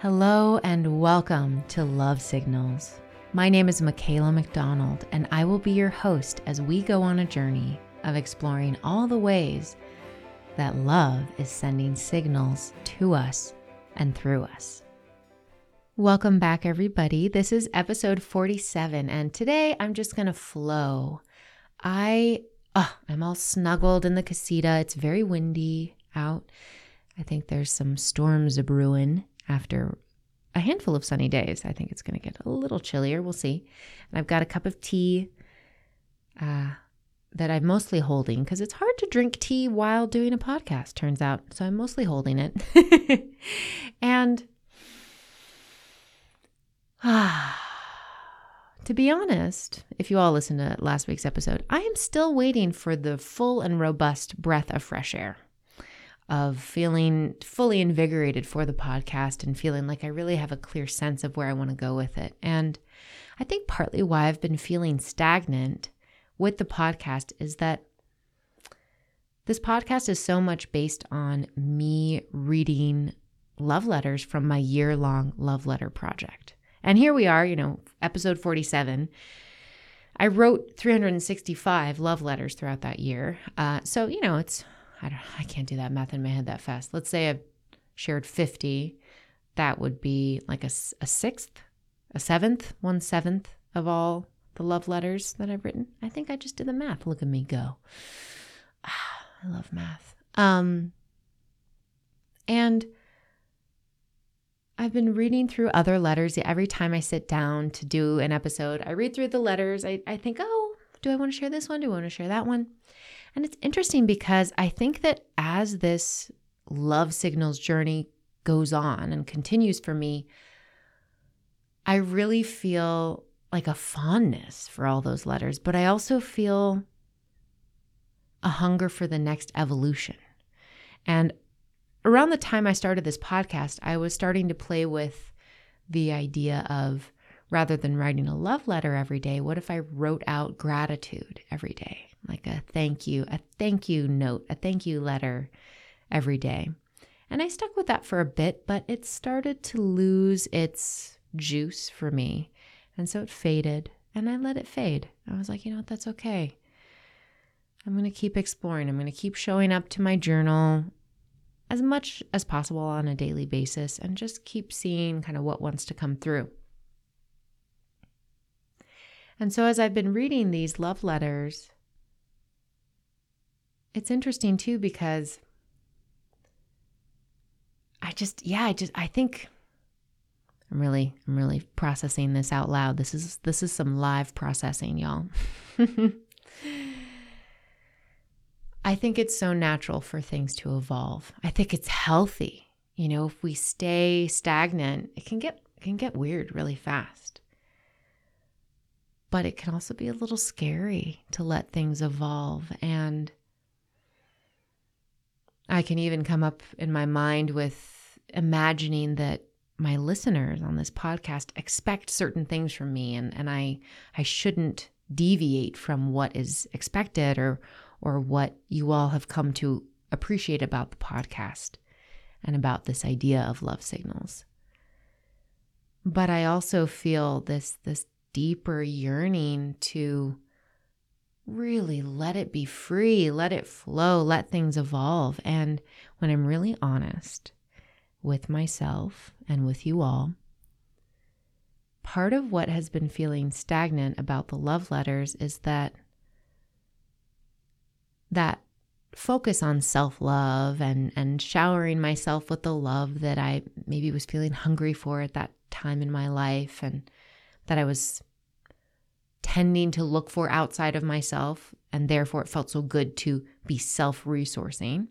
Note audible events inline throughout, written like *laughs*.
Hello and welcome to Love Signals. My name is Michaela McDonald, and I will be your host as we go on a journey of exploring all the ways that love is sending signals to us and through us. Welcome back, everybody. This is episode 47, and today I'm just going to flow. I, oh, I'm all snuggled in the casita. It's very windy out. I think there's some storms a brewing after a handful of sunny days. I think it's going to get a little chillier. We'll see. And I've got a cup of tea uh, that I'm mostly holding because it's hard to drink tea while doing a podcast, turns out. So I'm mostly holding it. *laughs* and ah, *sighs* to be honest, if you all listened to last week's episode, I am still waiting for the full and robust breath of fresh air of feeling fully invigorated for the podcast and feeling like I really have a clear sense of where I want to go with it. And I think partly why I've been feeling stagnant with the podcast is that this podcast is so much based on me reading love letters from my year long love letter project. And here we are, you know, episode 47. I wrote 365 love letters throughout that year. Uh, so, you know, it's I don't I can't do that math in my head that fast. Let's say I've shared 50. That would be like a, a sixth, a seventh, one seventh of all the love letters that I've written. I think I just did the math. Look at me go. Ah, *sighs* I love math. Um, and I've been reading through other letters. Every time I sit down to do an episode, I read through the letters. I, I think, oh, do I want to share this one? Do I want to share that one? And it's interesting because I think that as this love signals journey goes on and continues for me, I really feel like a fondness for all those letters, but I also feel a hunger for the next evolution. And around the time I started this podcast, I was starting to play with the idea of rather than writing a love letter every day, what if I wrote out gratitude every day? Like a thank you, a thank you note, a thank you letter every day. And I stuck with that for a bit, but it started to lose its juice for me. And so it faded, and I let it fade. I was like, you know what, that's okay. I'm going to keep exploring. I'm going to keep showing up to my journal as much as possible on a daily basis and just keep seeing kind of what wants to come through. And so, as I've been reading these love letters, it's interesting too because I just, yeah, I just, I think I'm really, I'm really processing this out loud. This is, this is some live processing, y'all. *laughs* I think it's so natural for things to evolve. I think it's healthy. You know, if we stay stagnant, it can get, it can get weird really fast. But it can also be a little scary to let things evolve and I can even come up in my mind with imagining that my listeners on this podcast expect certain things from me and, and I I shouldn't deviate from what is expected or or what you all have come to appreciate about the podcast and about this idea of love signals. But I also feel this this deeper yearning to really let it be free, let it flow, let things evolve. And when I'm really honest with myself and with you all, part of what has been feeling stagnant about the love letters is that that focus on self-love and and showering myself with the love that I maybe was feeling hungry for at that time in my life and that I was tending to look for outside of myself, and therefore it felt so good to be self resourcing.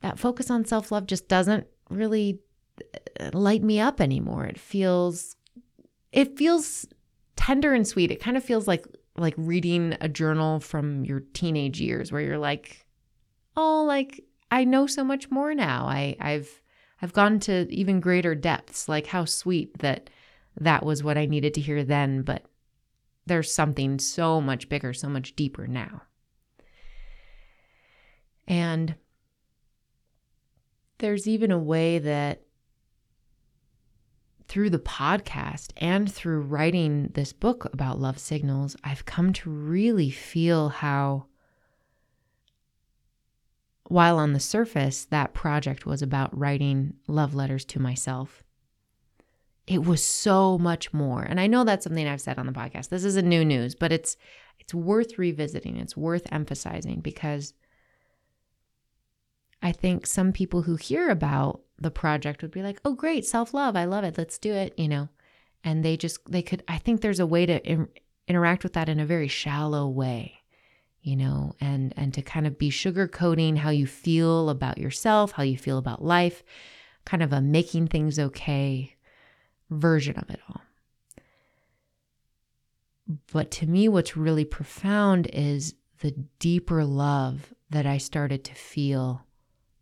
That focus on self love just doesn't really uh, light me up anymore. It feels, it feels tender and sweet. It kind of feels like like reading a journal from your teenage years where you're like, oh, like I know so much more now. I I've I've gone to even greater depths. Like how sweet that that was what I needed to hear then, but there's something so much bigger, so much deeper now. And there's even a way that through the podcast and through writing this book about love signals, I've come to really feel how, while on the surface, that project was about writing love letters to myself, it was so much more. And I know that's something I've said on the podcast. This isn't new news, but it's it's worth revisiting. It's worth emphasizing because I think some people who hear about the project would be like, "Oh, great, self-love. I love it. Let's do it," you know. And they just they could I think there's a way to in, interact with that in a very shallow way, you know, and and to kind of be sugarcoating how you feel about yourself, how you feel about life, kind of a making things okay version of it all. But to me, what's really profound is the deeper love that I started to feel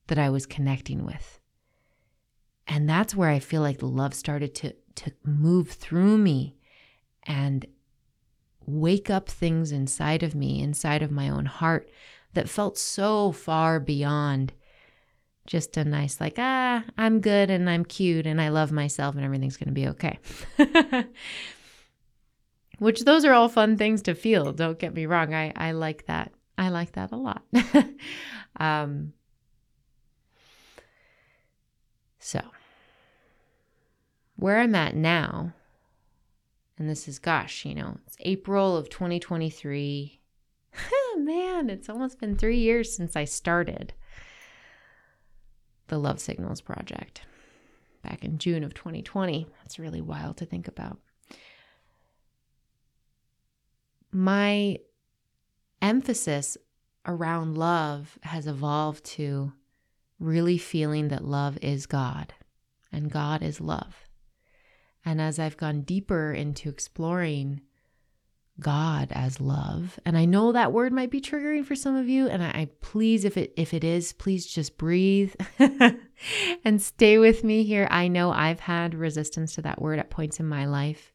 that I was connecting with. And that's where I feel like the love started to, to move through me and wake up things inside of me, inside of my own heart, that felt so far beyond just a nice, like, ah, I'm good and I'm cute and I love myself and everything's going to be okay. *laughs* Which those are all fun things to feel. Don't get me wrong. I, I like that. I like that a lot. *laughs* um, so, where I'm at now, and this is, gosh, you know, it's April of 2023. *laughs* Man, it's almost been three years since I started the Love Signals Project back in June of 2020. That's really wild to think about. My emphasis around love has evolved to really feeling that love is God and God is love. And as I've gone deeper into exploring God as love. And I know that word might be triggering for some of you and I, I please if it if it is, please just breathe *laughs* and stay with me here. I know I've had resistance to that word at points in my life.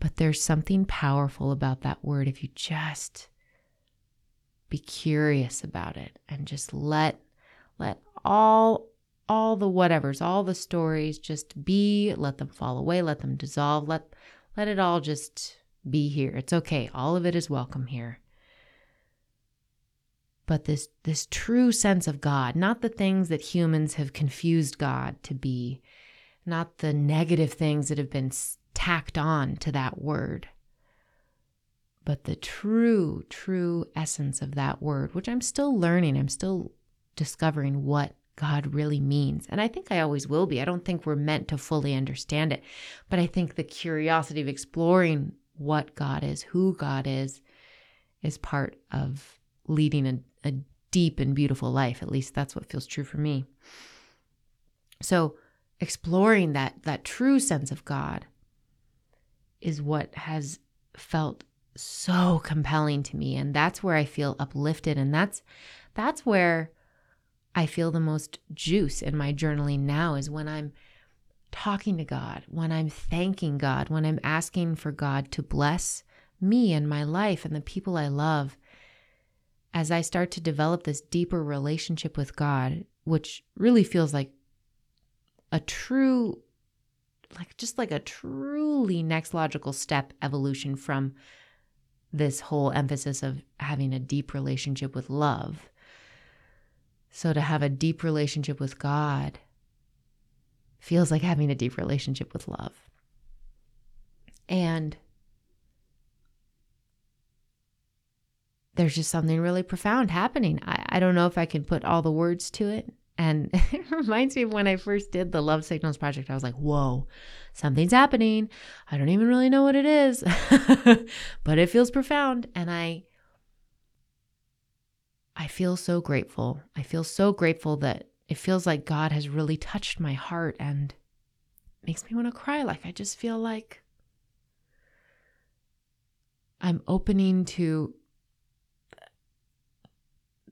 But there's something powerful about that word if you just be curious about it and just let let all all the whatevers, all the stories just be, let them fall away, let them dissolve, let let it all just be here. It's okay. All of it is welcome here. But this this true sense of God, not the things that humans have confused God to be, not the negative things that have been tacked on to that word, but the true, true essence of that word, which I'm still learning. I'm still discovering what God really means. And I think I always will be. I don't think we're meant to fully understand it. But I think the curiosity of exploring what God is, who God is, is part of leading a, a deep and beautiful life. At least that's what feels true for me. So exploring that that true sense of God is what has felt so compelling to me and that's where I feel uplifted and that's that's where I feel the most juice in my journaling now is when I'm talking to God, when I'm thanking God, when I'm asking for God to bless me and my life and the people I love. As I start to develop this deeper relationship with God, which really feels like a true, like just like a truly next logical step evolution from this whole emphasis of having a deep relationship with love so to have a deep relationship with God feels like having a deep relationship with love. And there's just something really profound happening. I, I don't know if I can put all the words to it. And *laughs* it reminds me of when I first did the Love Signals project. I was like, whoa, something's happening. I don't even really know what it is, *laughs* but it feels profound. And I I feel so grateful. I feel so grateful that it feels like God has really touched my heart and makes me want to cry. Like I just feel like I'm opening to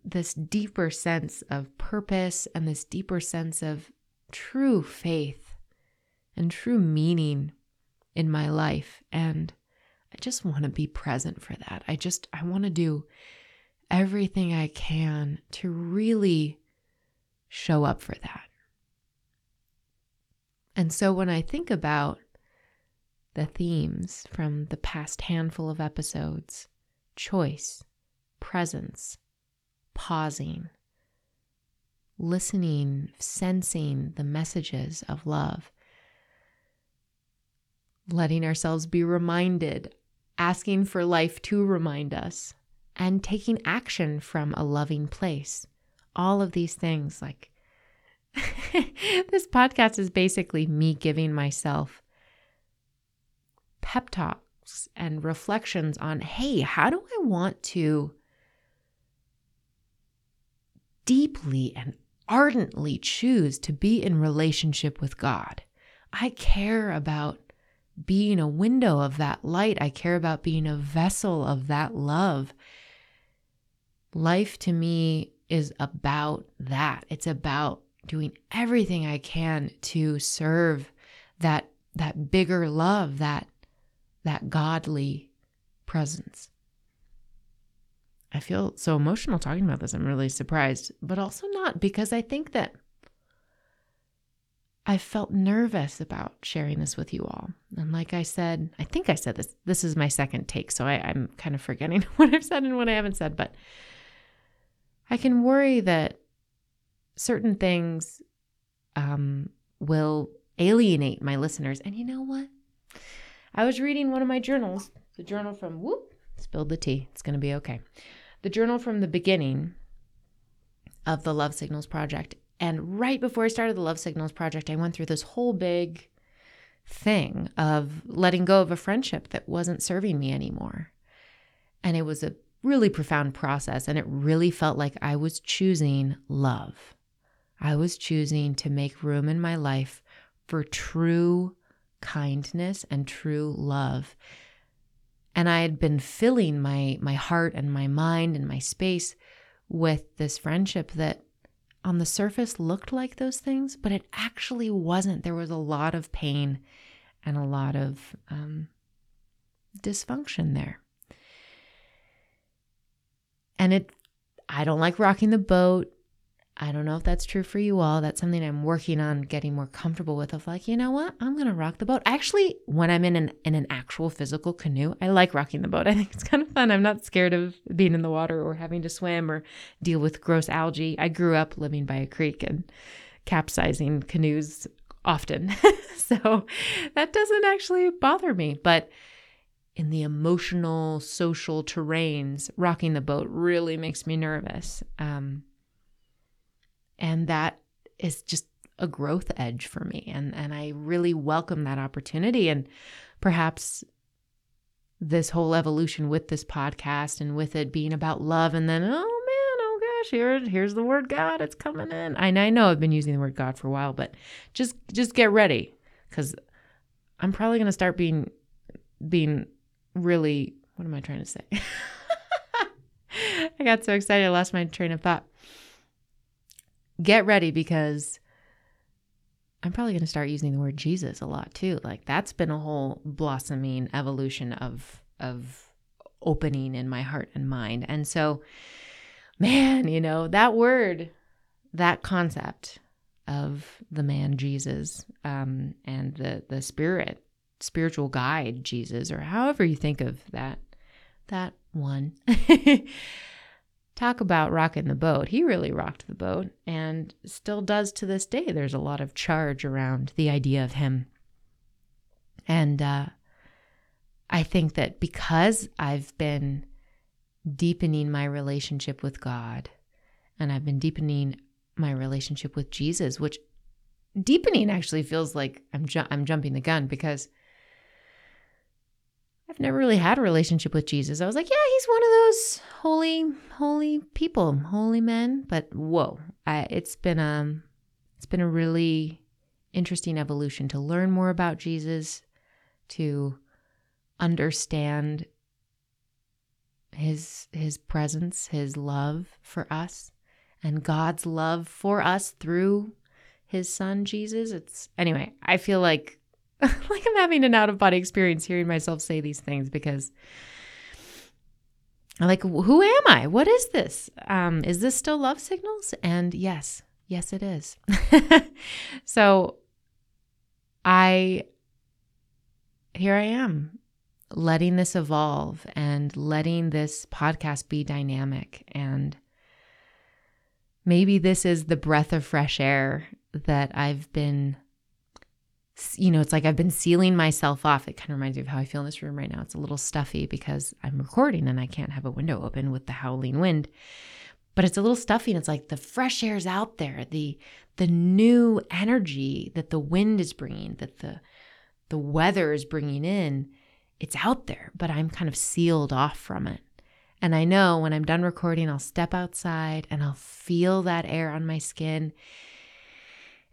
this deeper sense of purpose and this deeper sense of true faith and true meaning in my life. And I just want to be present for that. I just, I want to do everything I can to really show up for that. And so when I think about the themes from the past handful of episodes choice, presence, pausing, listening, sensing the messages of love, letting ourselves be reminded, asking for life to remind us, and taking action from a loving place. All of these things, like *laughs* this podcast is basically me giving myself pep talks and reflections on hey, how do I want to deeply and ardently choose to be in relationship with God? I care about being a window of that light. I care about being a vessel of that love. Life to me is about that. It's about doing everything I can to serve that that bigger love, that that godly presence. I feel so emotional talking about this. I'm really surprised, but also not because I think that I felt nervous about sharing this with you all. And like I said, I think I said this, this is my second take, so I, I'm kind of forgetting *laughs* what I've said and what I haven't said, but I can worry that certain things um, will alienate my listeners. And you know what? I was reading one of my journals, the journal from whoop, spilled the tea. It's going to be okay. The journal from the beginning of the Love Signals Project. And right before I started the Love Signals Project, I went through this whole big thing of letting go of a friendship that wasn't serving me anymore. And it was a really profound process. And it really felt like I was choosing love. I was choosing to make room in my life for true kindness and true love. And I had been filling my my heart and my mind and my space with this friendship that on the surface looked like those things, but it actually wasn't. There was a lot of pain and a lot of um, dysfunction there. And it, I don't like rocking the boat. I don't know if that's true for you all. That's something I'm working on getting more comfortable with of like, you know what? I'm going to rock the boat. Actually, when I'm in an in an actual physical canoe, I like rocking the boat. *laughs* I think it's kind of fun. I'm not scared of being in the water or having to swim or deal with gross algae. I grew up living by a creek and capsizing canoes often. *laughs* so that doesn't actually bother me, but in the emotional, social terrains, rocking the boat really makes me nervous. Um, and that is just a growth edge for me. And, and I really welcome that opportunity. And perhaps this whole evolution with this podcast and with it being about love and then, oh man, oh gosh, here, here's the word God, it's coming in. And I know I've been using the word God for a while, but just just get ready because I'm probably gonna start being being really what am I trying to say? *laughs* I got so excited I lost my train of thought get ready because I'm probably going to start using the word Jesus a lot too. Like that's been a whole blossoming evolution of of opening in my heart and mind. And so man, you know, that word, that concept of the man Jesus um, and the the spirit, spiritual guide Jesus, or however you think of that that one. *laughs* talk about rocking the boat. He really rocked the boat and still does to this day. There's a lot of charge around the idea of him. And uh, I think that because I've been deepening my relationship with God and I've been deepening my relationship with Jesus, which deepening actually feels like I'm ju- I'm jumping the gun because I've never really had a relationship with Jesus. I was like, yeah, he's one of those holy, holy people, holy men. But whoa, I, it's been um, it's been a really interesting evolution to learn more about Jesus, to understand his his presence, his love for us, and God's love for us through his son Jesus. It's anyway, I feel like *laughs* like I'm having an out of body experience hearing myself say these things because like, who am I? What is this? Um, is this still love signals? And yes, yes, it is. *laughs* so I, here I am, letting this evolve and letting this podcast be dynamic. And maybe this is the breath of fresh air that I've been you know, it's like I've been sealing myself off. It kind of reminds me of how I feel in this room right now. It's a little stuffy because I'm recording and I can't have a window open with the howling wind. But it's a little stuffy and it's like the fresh air's out there, the the new energy that the wind is bringing, that the the weather is bringing in, it's out there, but I'm kind of sealed off from it. And I know when I'm done recording, I'll step outside and I'll feel that air on my skin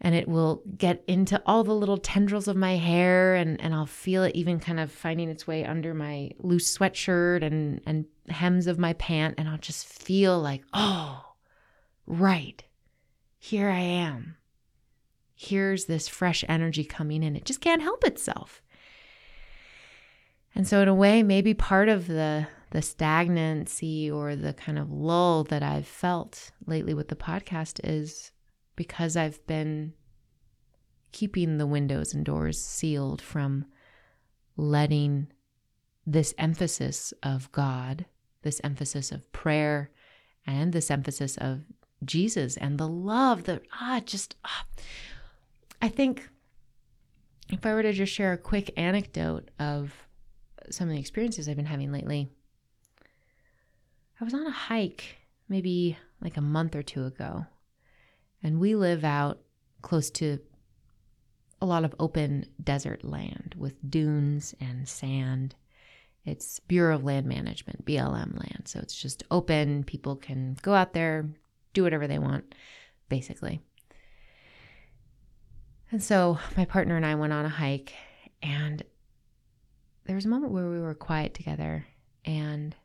and it will get into all the little tendrils of my hair and, and I'll feel it even kind of finding its way under my loose sweatshirt and, and hems of my pant. And I'll just feel like, oh, right, here I am. Here's this fresh energy coming in. It just can't help itself. And so, in a way, maybe part of the the stagnancy or the kind of lull that I've felt lately with the podcast is because I've been keeping the windows and doors sealed from letting this emphasis of God, this emphasis of prayer, and this emphasis of Jesus and the love that, ah, just, ah. I think if I were to just share a quick anecdote of some of the experiences I've been having lately, I was on a hike maybe like a month or two ago and we live out close to a lot of open desert land with dunes and sand. It's Bureau of Land Management, BLM land. So it's just open. People can go out there, do whatever they want, basically. And so my partner and I went on a hike, and there was a moment where we were quiet together, and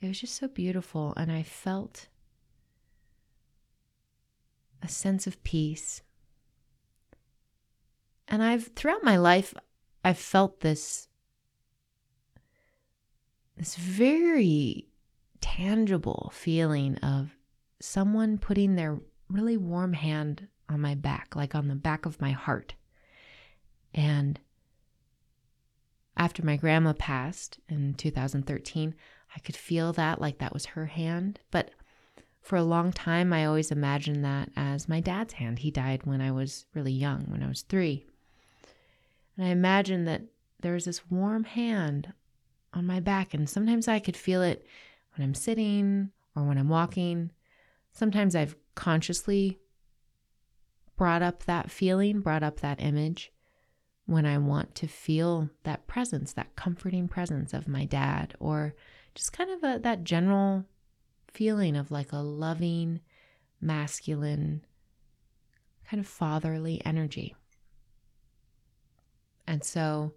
it was just so beautiful. And I felt a sense of peace. And I've throughout my life I've felt this this very tangible feeling of someone putting their really warm hand on my back, like on the back of my heart. And after my grandma passed in 2013, I could feel that like that was her hand. But for a long time, I always imagined that as my dad's hand. He died when I was really young, when I was three. And I imagined that there was this warm hand on my back, and sometimes I could feel it when I'm sitting or when I'm walking. Sometimes I've consciously brought up that feeling, brought up that image when I want to feel that presence, that comforting presence of my dad, or just kind of a, that general feeling of like a loving, masculine, kind of fatherly energy. And so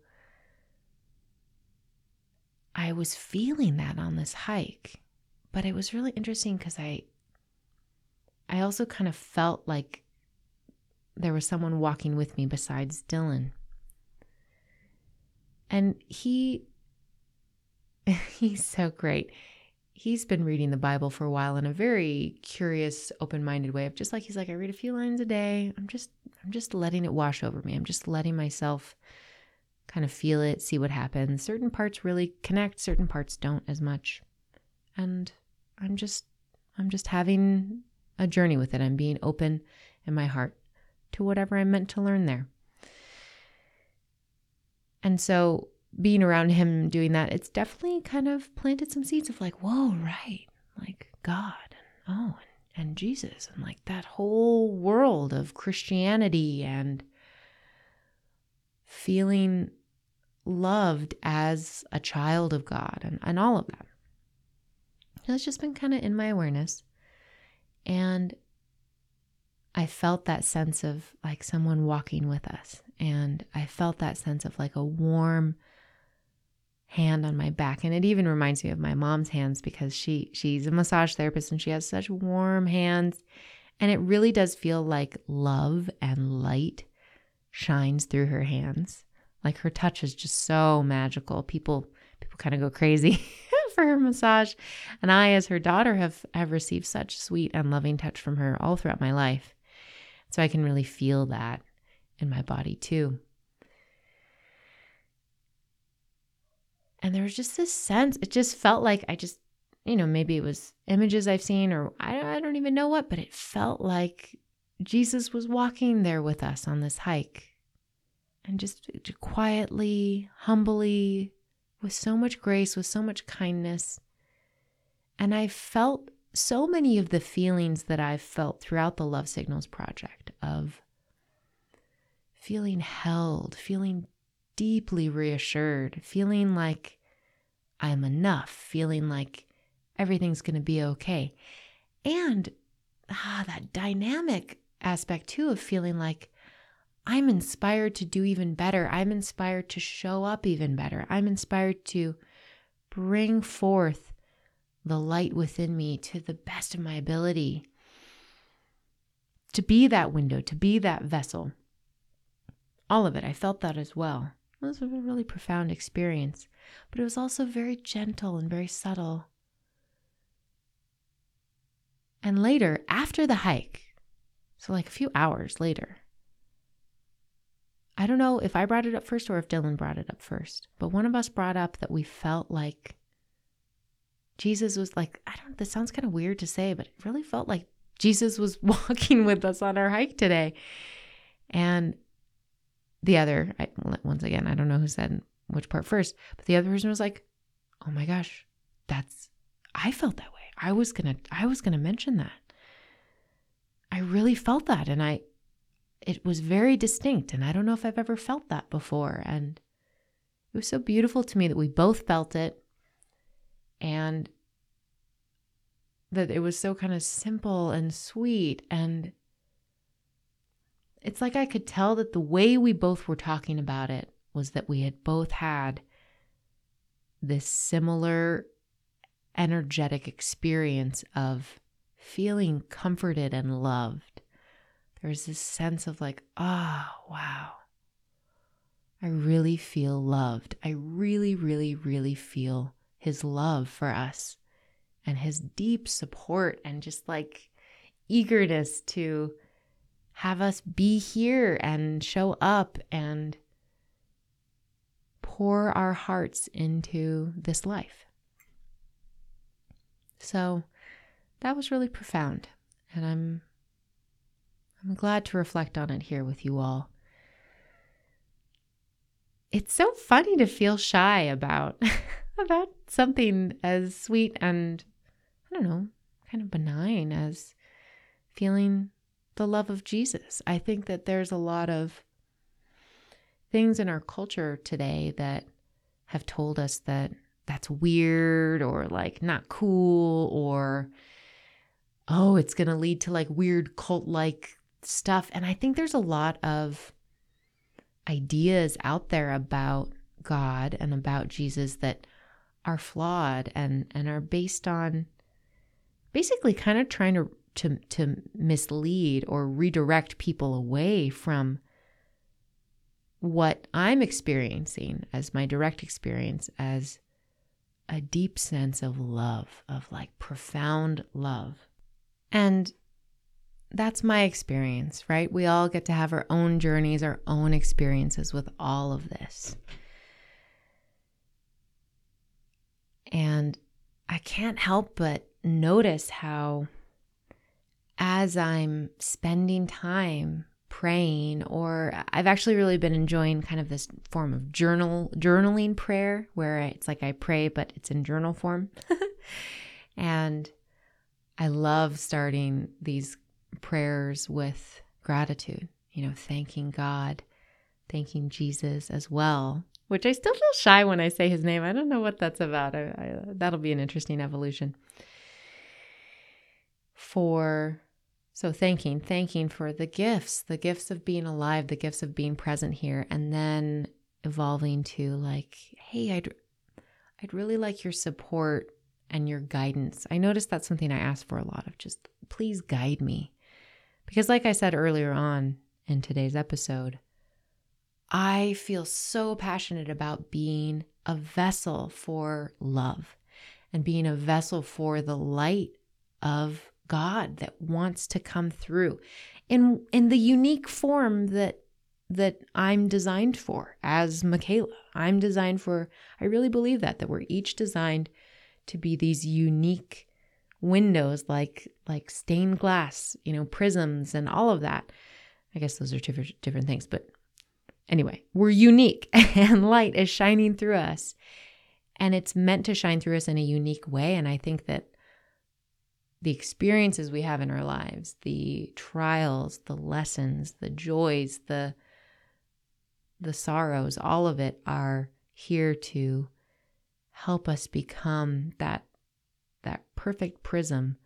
I was feeling that on this hike, but it was really interesting because I I also kind of felt like there was someone walking with me besides Dylan. And he *laughs* he's so great he's been reading the Bible for a while in a very curious, open-minded way of just like he's like I read a few lines a day. I'm just I'm just letting it wash over me. I'm just letting myself kind of feel it, see what happens. Certain parts really connect, certain parts don't as much. And I'm just I'm just having a journey with it. I'm being open in my heart to whatever I'm meant to learn there. And so being around him doing that, it's definitely kind of planted some seeds of like, whoa, right, like God, and oh, and, and Jesus, and like that whole world of Christianity and feeling loved as a child of God and, and all of that. It's just been kind of in my awareness. And I felt that sense of like someone walking with us. And I felt that sense of like a warm, hand on my back. And it even reminds me of my mom's hands because she she's a massage therapist and she has such warm hands. And it really does feel like love and light shines through her hands. Like her touch is just so magical. People people kind of go crazy *laughs* for her massage. And i as her daughter have have received such sweet and loving touch from her all throughout my life. So i can really feel that in my body too And there was just this sense, it just felt like I just, you know, maybe it was images I've seen or I, I don't even know what, but it felt like Jesus was walking there with us on this hike and just quietly, humbly, with so much grace, with so much kindness. And I felt so many of the feelings that I've felt throughout the Love Signals project of feeling held, feeling deeply reassured, feeling like I'm enough, feeling like everything's going to be okay. And ah, that dynamic aspect too of feeling like I'm inspired to do even better. I'm inspired to show up even better. I'm inspired to bring forth the light within me to the best of my ability, to be that window, to be that vessel. All of it, I felt that as well. It was a really profound experience, but it was also very gentle and very subtle. And later, after the hike, so like a few hours later, I don't know if I brought it up first or if Dylan brought it up first, but one of us brought up that we felt like Jesus was like, I don't, this sounds kind of weird to say, but it really felt like Jesus was *laughs* walking with us on our hike today. And the other, I, once again, I don't know who said which part first, but the other person was like, oh my gosh, that's, I felt that way. I was going to, I was going to mention that. I really felt that. And I, it was very distinct. And I don't know if I've ever felt that before. And it was so beautiful to me that we both felt it and that it was so kind of simple and sweet and it's like I could tell that the way we both were talking about it was that we had both had this similar energetic experience of feeling comforted and loved. There's this sense of like, ah, oh, wow. I really feel loved. I really, really, really feel his love for us and his deep support and just like eagerness to have us be here and show up and pour our hearts into this life. So that was really profound and I'm I'm glad to reflect on it here with you all. It's so funny to feel shy about *laughs* about something as sweet and, I don't know, kind of benign as feeling the love of Jesus. I think that there's a lot of things in our culture today that have told us that that's weird or like not cool or oh it's going to lead to like weird cult like stuff and i think there's a lot of ideas out there about god and about jesus that are flawed and and are based on basically kind of trying to to to mislead or redirect people away from what I'm experiencing as my direct experience as a deep sense of love, of like profound love. And that's my experience, right? We all get to have our own journeys, our own experiences with all of this. And I can't help but notice how, as I'm spending time praying, or I've actually really been enjoying kind of this form of journal journaling prayer where it's like I pray, but it's in journal form. *laughs* and I love starting these prayers with gratitude, you know, thanking God, thanking Jesus as well which I still feel shy when I say his name. I don't know what that's about. I, I, that'll be an interesting evolution. For so thanking, thanking for the gifts, the gifts of being alive, the gifts of being present here, and then evolving to like, hey, I'd I'd really like your support and your guidance. I noticed that's something I ask for a lot of just please guide me. Because like I said earlier on in today's episode, I feel so passionate about being a vessel for love and being a vessel for the light of God that wants to come through in in the unique form that that I'm designed for as Michaela. I'm designed for, I really believe that, that we're each designed to be these unique windows like like stained glass, you know, prisms and all of that. I guess those are different different things, but anyway, we're unique *laughs* and light is shining through us. And it's meant to shine through us in a unique way and I think that the experiences we have in our lives, the trials, the lessons, the joys, the the sorrows, all of it are here to help us become that that perfect prism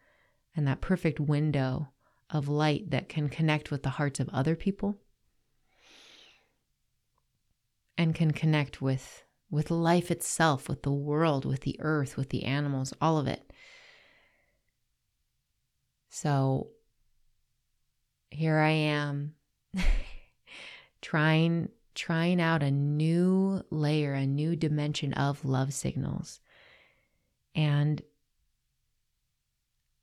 and that perfect window of light that can connect with the hearts of other people and can connect with with life itself, with the world, with the earth, with the animals, all of it. So here I am *laughs* trying trying out a new layer, a new dimension of love signals. And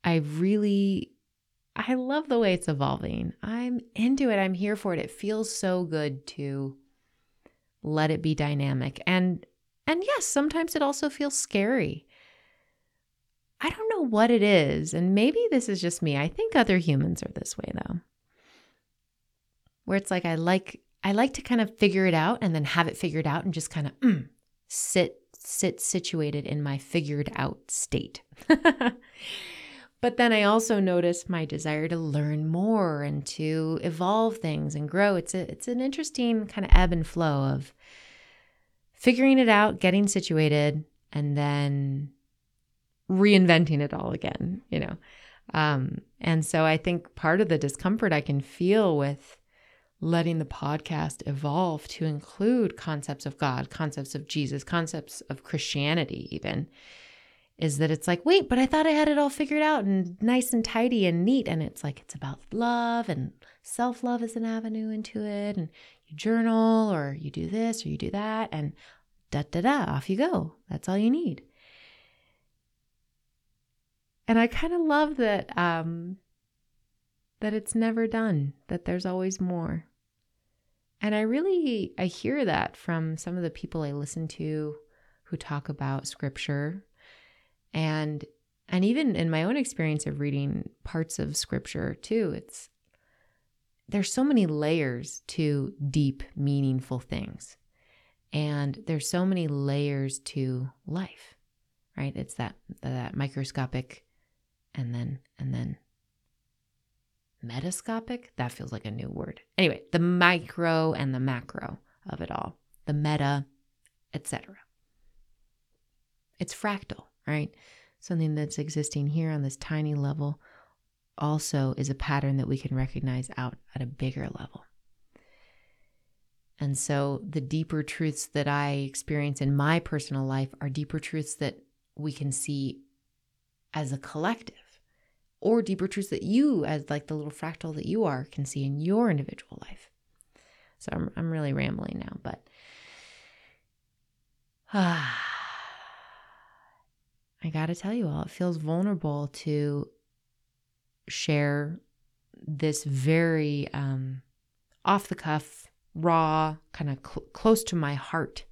I really I love the way it's evolving. I'm into it. I'm here for it. It feels so good to let it be dynamic. And and yes, sometimes it also feels scary. I don't know what it is, and maybe this is just me. I think other humans are this way though. Where it's like I like I like to kind of figure it out and then have it figured out and just kind of mm, sit sit situated in my figured out state. *laughs* but then I also notice my desire to learn more and to evolve things and grow. It's a it's an interesting kind of ebb and flow of figuring it out, getting situated, and then reinventing it all again, you know. Um, and so I think part of the discomfort I can feel with letting the podcast evolve to include concepts of God, concepts of Jesus, concepts of Christianity, even, is that it's like, wait, but I thought I had it all figured out and nice and tidy and neat. And it's like, it's about love and self love is an avenue into it. And you journal or you do this or you do that. And da da da, off you go. That's all you need. And I kind of love that um, that it's never done, that there's always more. And I really I hear that from some of the people I listen to who talk about scripture. And and even in my own experience of reading parts of scripture too it's there's so many layers to deep meaningful things. And there's so many layers to life right? It's that that microscopic and then and then metascopic? That feels like a new word. Anyway the micro and the macro of it all. The meta etc it's fractal right? Something that's existing here on this tiny level also is a pattern that we can recognize out at a bigger level. And so the deeper truths that i experience in my personal life are deeper truths that we can see as a collective or deeper truths that you, as like the little fractal that you are, can see in your individual life. So I'm, I'm really rambling now, but ah, *sighs* I got to tell you all, it feels vulnerable to share this very um, off the cuff, raw, kind of cl- close to my heart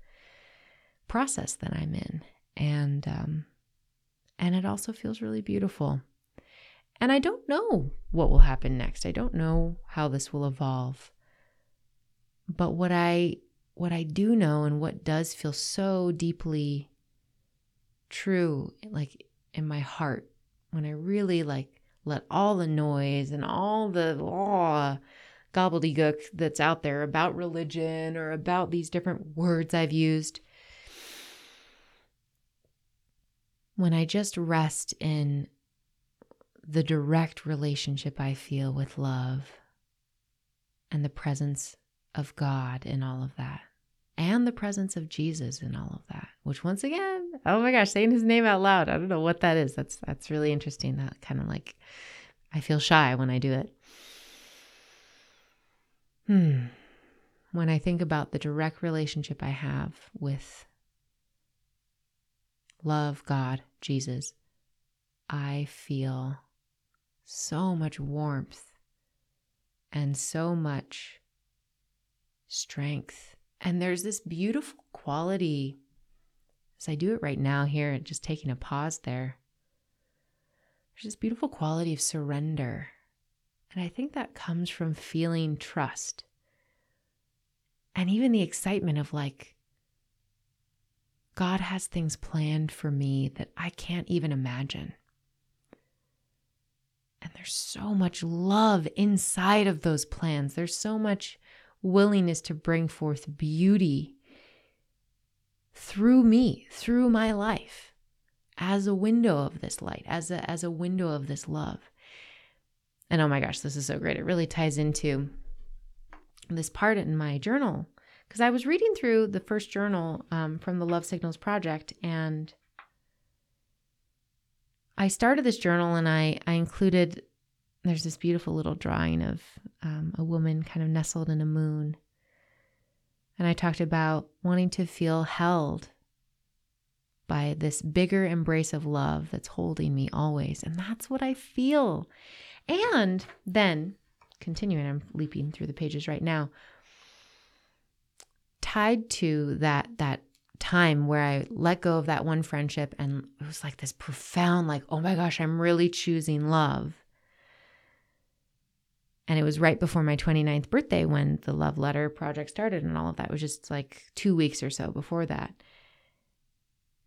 process that I'm in, and um, and it also feels really beautiful. And I don't know what will happen next. I don't know how this will evolve. But what I what I do know and what does feel so deeply true like in my heart when I really like let all the noise and all the oh, gobbledygook that's out there about religion or about these different words I've used when I just rest in the direct relationship I feel with love and the presence of God in all of that, and the presence of Jesus in all of that. Which, once again, oh my gosh, saying his name out loud, I don't know what that is. That's that's really interesting. That kind of like I feel shy when I do it. Hmm. When I think about the direct relationship I have with love, God, Jesus, I feel so much warmth and so much strength And there's this beautiful quality, as I do it right now here, just taking a pause there. There's this beautiful quality of surrender. And I think that comes from feeling trust and even the excitement of like, God has things planned for me that I can't even imagine. And there's so much love inside of those plans. There's so much willingness to bring forth beauty through me, through my life, as a window of this light, as a, as a window of this love. And oh my gosh, this is so great. It really ties into this part in my journal because I was reading through the first journal um, from the Love Signals Project and I started this journal and I, I included, there's this beautiful little drawing of um, a woman kind of nestled in a moon. And I talked about wanting to feel held by this bigger embrace of love that's holding me always. And that's what I feel. And then, continuing, I'm leaping through the pages right now, tied to that, that time where I let go of that one friendship and it was like this profound, like, oh my gosh, I'm really choosing love. And it was right before my 29th birthday when the love letter project started and all of that. It was just like two weeks or so before that.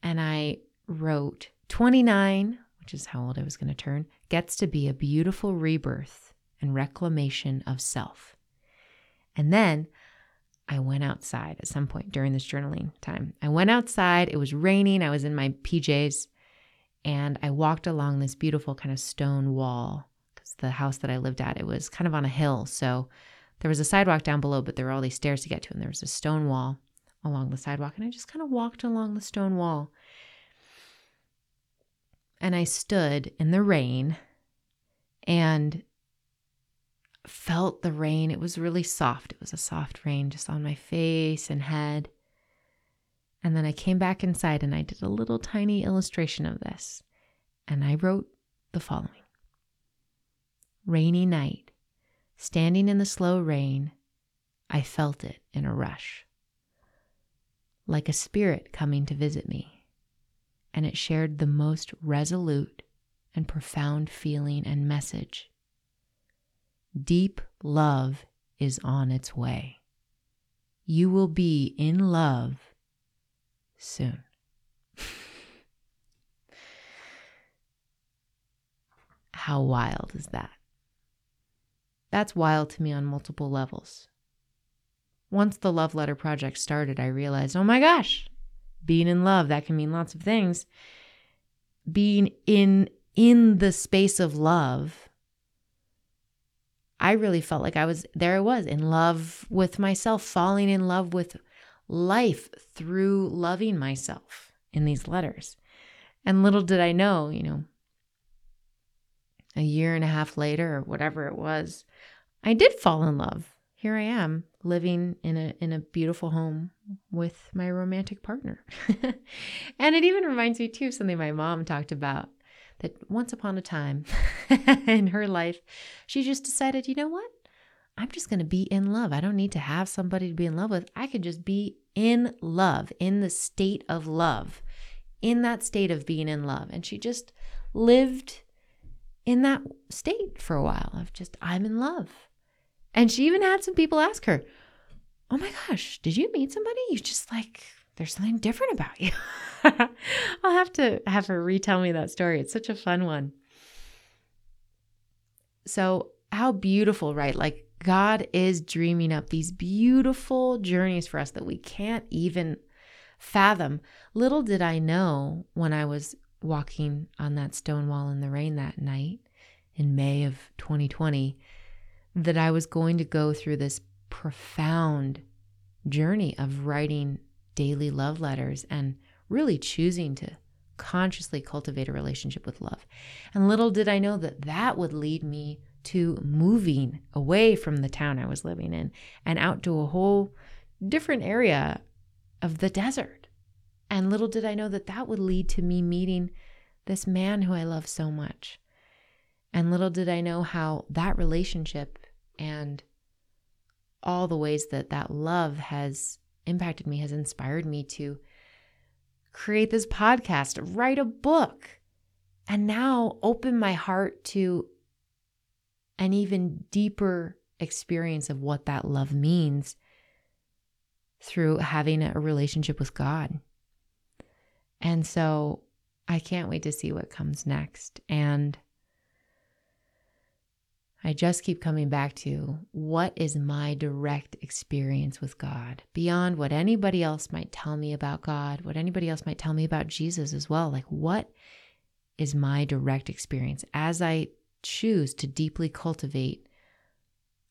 And I wrote 29, which is how old I was going to turn, gets to be a beautiful rebirth and reclamation of self. And then I went outside at some point during this journaling time. I went outside, it was raining, I was in my PJs, and I walked along this beautiful kind of stone wall because the house that I lived at, it was kind of on a hill. So there was a sidewalk down below, but there were all these stairs to get to, and there was a stone wall along the sidewalk. And I just kind of walked along the stone wall. And I stood in the rain and felt the rain. It was really soft. It was a soft rain just on my face and head. And then I came back inside and I did a little tiny illustration of this. And I wrote the following Rainy night, standing in the slow rain, I felt it in a rush. Like a spirit coming to visit me. And it shared the most resolute and profound feeling and message Deep love is on its way. You will be in love soon. *laughs* How wild is that? That's wild to me on multiple levels. Once the Love Letter Project started, I realized, oh my gosh, being in love, that can mean lots of things. Being in in the space of love I really felt like I was there I was in love with myself, falling in love with life through loving myself in these letters. And little did I know, you know, a year and a half later or whatever it was, I did fall in love. Here I am living in a in a beautiful home with my romantic partner. *laughs* and it even reminds me too of something my mom talked about that once upon a time *laughs* in her life, she just decided, you know what? I'm just going to be in love. I don't need to have somebody to be in love with. I could just be in love, in the state of love, in that state of being in love. And she just lived in that state for a while of just, I'm in love. And she even had some people ask her, Oh my gosh, did you meet somebody? You just like there's something different about you. *laughs* I'll have to have her retell me that story. It's such a fun one. So, how beautiful, right? Like, God is dreaming up these beautiful journeys for us that we can't even fathom. Little did I know when I was walking on that stone wall in the rain that night in May of 2020 that I was going to go through this profound journey of writing daily love letters and really choosing to consciously cultivate a relationship with love. And little did I know that that would lead me to moving away from the town I was living in and out to a whole different area of the desert. And little did I know that that would lead to me meeting this man who I love so much. And little did I know how that relationship and all the ways that that love has impacted me, has inspired me to create this podcast, write a book, and now open my heart to an even deeper experience of what that love means through having a relationship with God. And so I can't wait to see what comes next. And I just keep coming back to what is my direct experience with God beyond what anybody else might tell me about God, what anybody else might tell me about Jesus as well. Like, what is my direct experience as I choose to deeply cultivate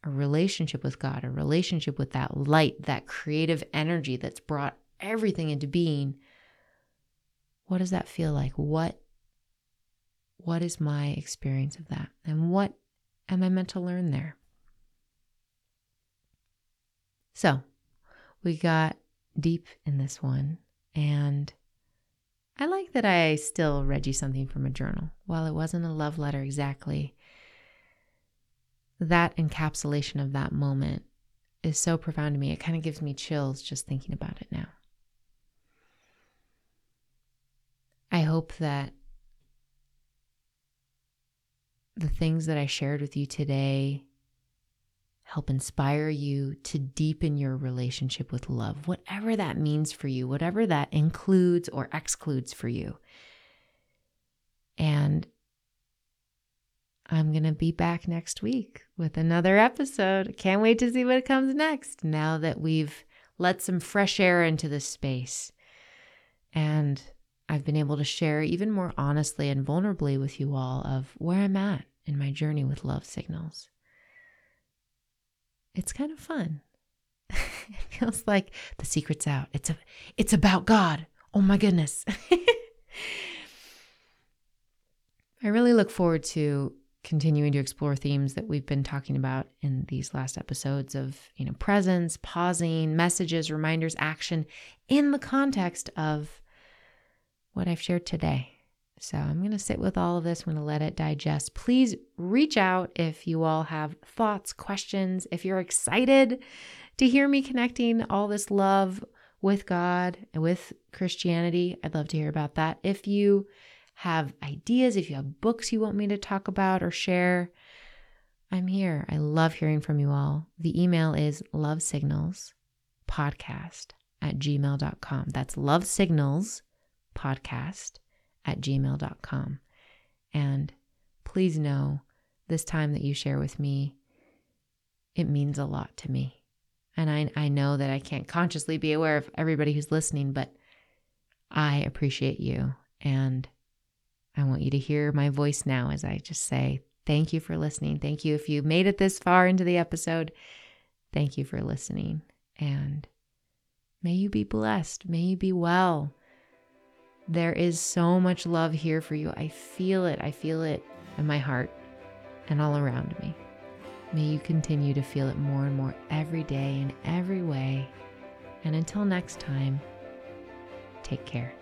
a relationship with God, a relationship with that light, that creative energy that's brought everything into being? What does that feel like? What what is my experience of that? And what am I meant to learn there? So we got deep in this one, and I like that I still read you something from a journal. While it wasn't a love letter exactly, that encapsulation of that moment is so profound to me. It kind of gives me chills just thinking about it now. I hope that the things that I shared with you today help inspire you to deepen your relationship with love, whatever that means for you, whatever that includes or excludes for you. And I'm going to be back next week with another episode. Can't wait to see what comes next now that we've let some fresh air into this space. And I've been able to share even more honestly and vulnerably with you all of where I'm at in my journey with love signals. It's kind of fun. *laughs* it feels like the secret's out. It's a it's about God. Oh my goodness. *laughs* I really look forward to continuing to explore themes that we've been talking about in these last episodes of, you know, presence, pausing, messages, reminders, action in the context of what I've shared today. So I'm going to sit with all of this. I'm going to let it digest. Please reach out if you all have thoughts, questions, if you're excited to hear me connecting all this love with God and with Christianity. I'd love to hear about that. If you have ideas, if you have books you want me to talk about or share, I'm here. I love hearing from you all. The email is lovesignalspodcast at gmail.com. That's lovesignalspodcast at gmail.com. And please know this time that you share with me, it means a lot to me. And I, I know that I can't consciously be aware of everybody who's listening, but I appreciate you and I want you to hear my voice now as I just say, Thank you for listening. Thank you. If you made it this far into the episode, thank you for listening. And may you be blessed. May you be well. There is so much love here for you. I feel it. I feel it in my heart and all around me. May you continue to feel it more and more every day in every way. And until next time, take care.